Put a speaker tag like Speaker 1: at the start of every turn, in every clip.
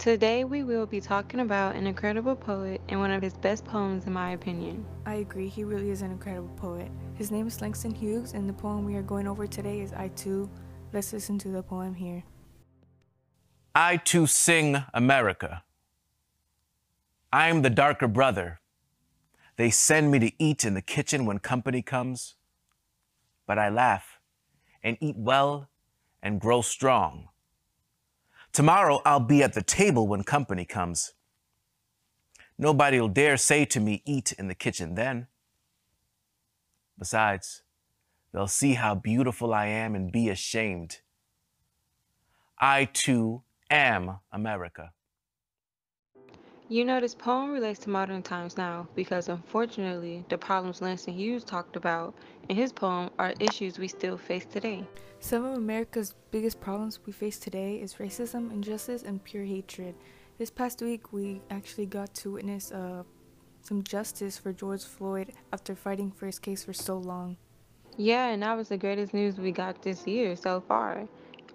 Speaker 1: Today we will be talking about an incredible poet and one of his best poems in my opinion.
Speaker 2: I agree, he really is an incredible poet. His name is Langston Hughes and the poem we are going over today is I Too. Let's listen to the poem here.
Speaker 3: I too sing America. I am the darker brother. They send me to eat in the kitchen when company comes. But I laugh and eat well and grow strong. Tomorrow I'll be at the table when company comes. Nobody'll dare say to me, eat in the kitchen then. Besides, they'll see how beautiful I am and be ashamed. I too am America.
Speaker 1: You know, this poem relates to modern times now because unfortunately, the problems Langston Hughes talked about in his poem are issues we still face today.
Speaker 2: Some of America's biggest problems we face today is racism, injustice, and pure hatred. This past week, we actually got to witness uh, some justice for George Floyd after fighting for his case for so long.
Speaker 1: Yeah, and that was the greatest news we got this year so far.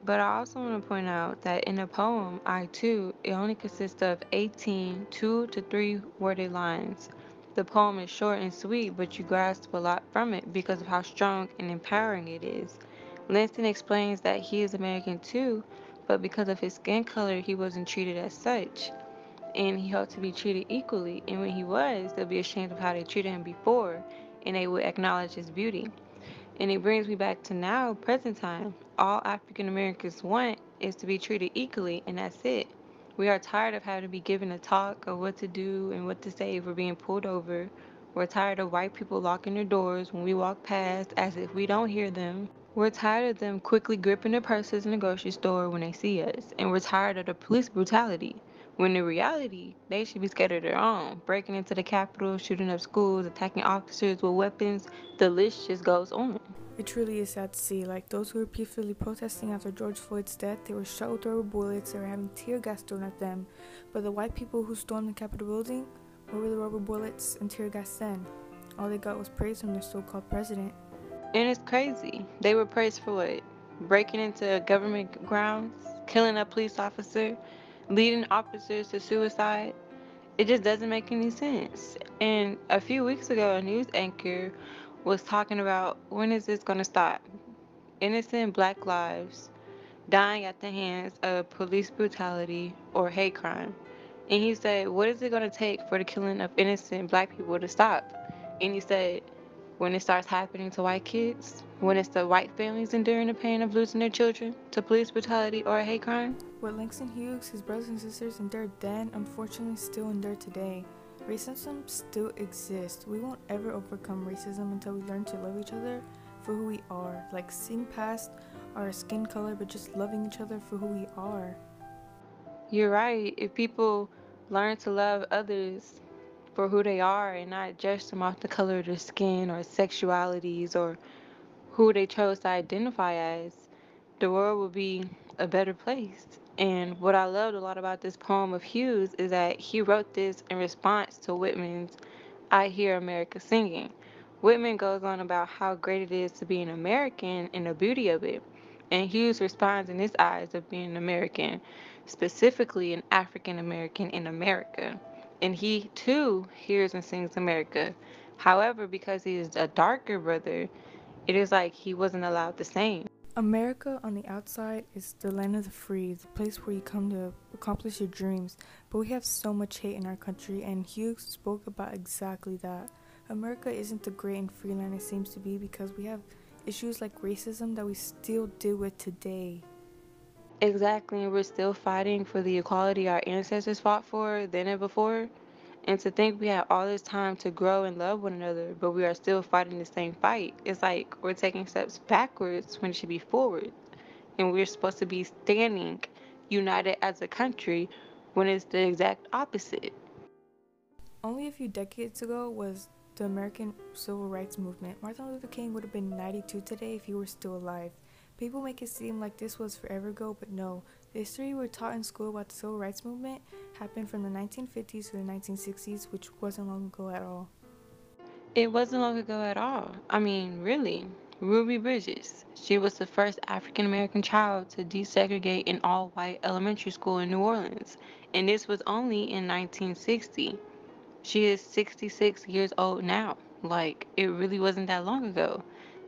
Speaker 1: But I also want to point out that in the poem, I too, it only consists of 18 two to three worded lines. The poem is short and sweet, but you grasp a lot from it because of how strong and empowering it is. Langston explains that he is American too, but because of his skin color, he wasn't treated as such. And he hoped to be treated equally, and when he was, they'll be ashamed of how they treated him before, and they would acknowledge his beauty. And it brings me back to now, present time. All African Americans want is to be treated equally, and that's it. We are tired of having to be given a talk of what to do and what to say if we're being pulled over. We're tired of white people locking their doors when we walk past as if we don't hear them. We're tired of them quickly gripping their purses in the grocery store when they see us. And we're tired of the police brutality. When in reality, they should be scared of their own. Breaking into the Capitol, shooting up schools, attacking officers with weapons, the list just goes on.
Speaker 2: It truly is sad to see. Like those who were peacefully protesting after George Floyd's death, they were shot with rubber bullets, they were having tear gas thrown at them. But the white people who stormed the Capitol building, where were the rubber bullets and tear gas then? All they got was praise from their so called president.
Speaker 1: And it's crazy. They were praised for what? Breaking into government grounds, killing a police officer, leading officers to suicide. It just doesn't make any sense. And a few weeks ago, a news anchor was talking about when is this going to stop? Innocent black lives dying at the hands of police brutality or hate crime. And he said, What is it going to take for the killing of innocent black people to stop? And he said, When it starts happening to white kids, when it's the white families enduring the pain of losing their children to police brutality or a hate crime.
Speaker 2: What Langston Hughes, his brothers and sisters endured then, unfortunately still endure today. Racism still exists. We won't ever overcome racism until we learn to love each other for who we are. Like seeing past our skin color, but just loving each other for who we are.
Speaker 1: You're right. If people learn to love others for who they are and not judge them off the color of their skin or sexualities or who they chose to identify as, the world will be a better place. And what I loved a lot about this poem of Hughes is that he wrote this in response to Whitman's I Hear America Singing. Whitman goes on about how great it is to be an American and the beauty of it. And Hughes responds in his eyes of being an American, specifically an African American in America. And he too hears and sings America. However, because he is a darker brother, it is like he wasn't allowed the same.
Speaker 2: America on the outside is the land of the free, the place where you come to accomplish your dreams. But we have so much hate in our country, and Hughes spoke about exactly that. America isn't the great and free land it seems to be because we have issues like racism that we still deal with today.
Speaker 1: Exactly, and we're still fighting for the equality our ancestors fought for then and before. And to think we have all this time to grow and love one another, but we are still fighting the same fight. It's like we're taking steps backwards when it should be forward. And we're supposed to be standing united as a country when it's the exact opposite.
Speaker 2: Only a few decades ago was the American Civil Rights Movement. Martin Luther King would have been 92 today if he were still alive. People make it seem like this was forever ago, but no. The history we're taught in school about the Civil Rights Movement happened from the 1950s to the 1960s, which wasn't long ago at all.
Speaker 1: It wasn't long ago at all. I mean, really. Ruby Bridges. She was the first African American child to desegregate an all white elementary school in New Orleans, and this was only in 1960. She is 66 years old now. Like, it really wasn't that long ago.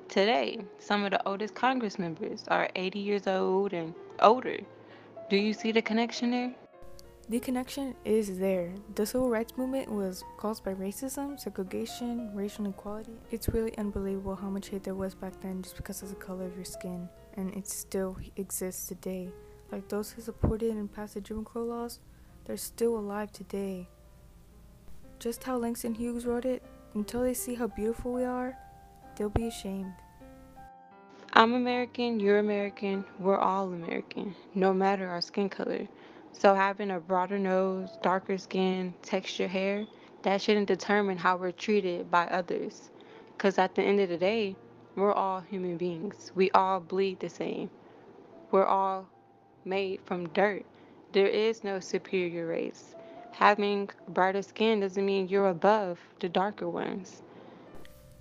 Speaker 1: Today, some of the oldest Congress members are 80 years old and older. Do you see the connection there?
Speaker 2: The connection is there. The civil rights movement was caused by racism, segregation, racial inequality. It's really unbelievable how much hate there was back then just because of the color of your skin, and it still exists today. Like those who supported and passed the Jim Crow laws, they're still alive today. Just how Langston Hughes wrote it, until they see how beautiful we are, they'll be ashamed.
Speaker 1: I'm American, you're American, we're all American, no matter our skin color. So having a broader nose, darker skin, texture hair, that shouldn't determine how we're treated by others. Because at the end of the day, we're all human beings. We all bleed the same. We're all made from dirt. There is no superior race. Having brighter skin doesn't mean you're above the darker ones.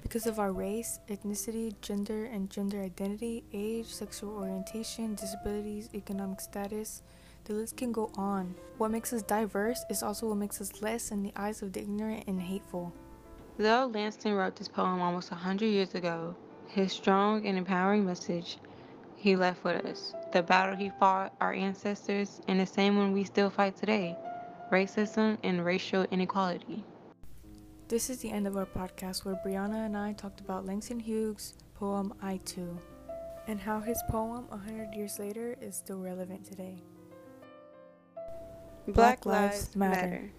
Speaker 2: Because of our race, ethnicity, gender and gender identity, age, sexual orientation, disabilities, economic status, the list can go on. What makes us diverse is also what makes us less in the eyes of the ignorant and hateful.
Speaker 1: Though Langston wrote this poem almost 100 years ago, his strong and empowering message he left with us. The battle he fought our ancestors and the same one we still fight today racism and racial inequality.
Speaker 2: This is the end of our podcast where Brianna and I talked about Langston Hughes' poem I Too and how his poem 100 years later is still relevant today.
Speaker 1: Black, Lives, Matter.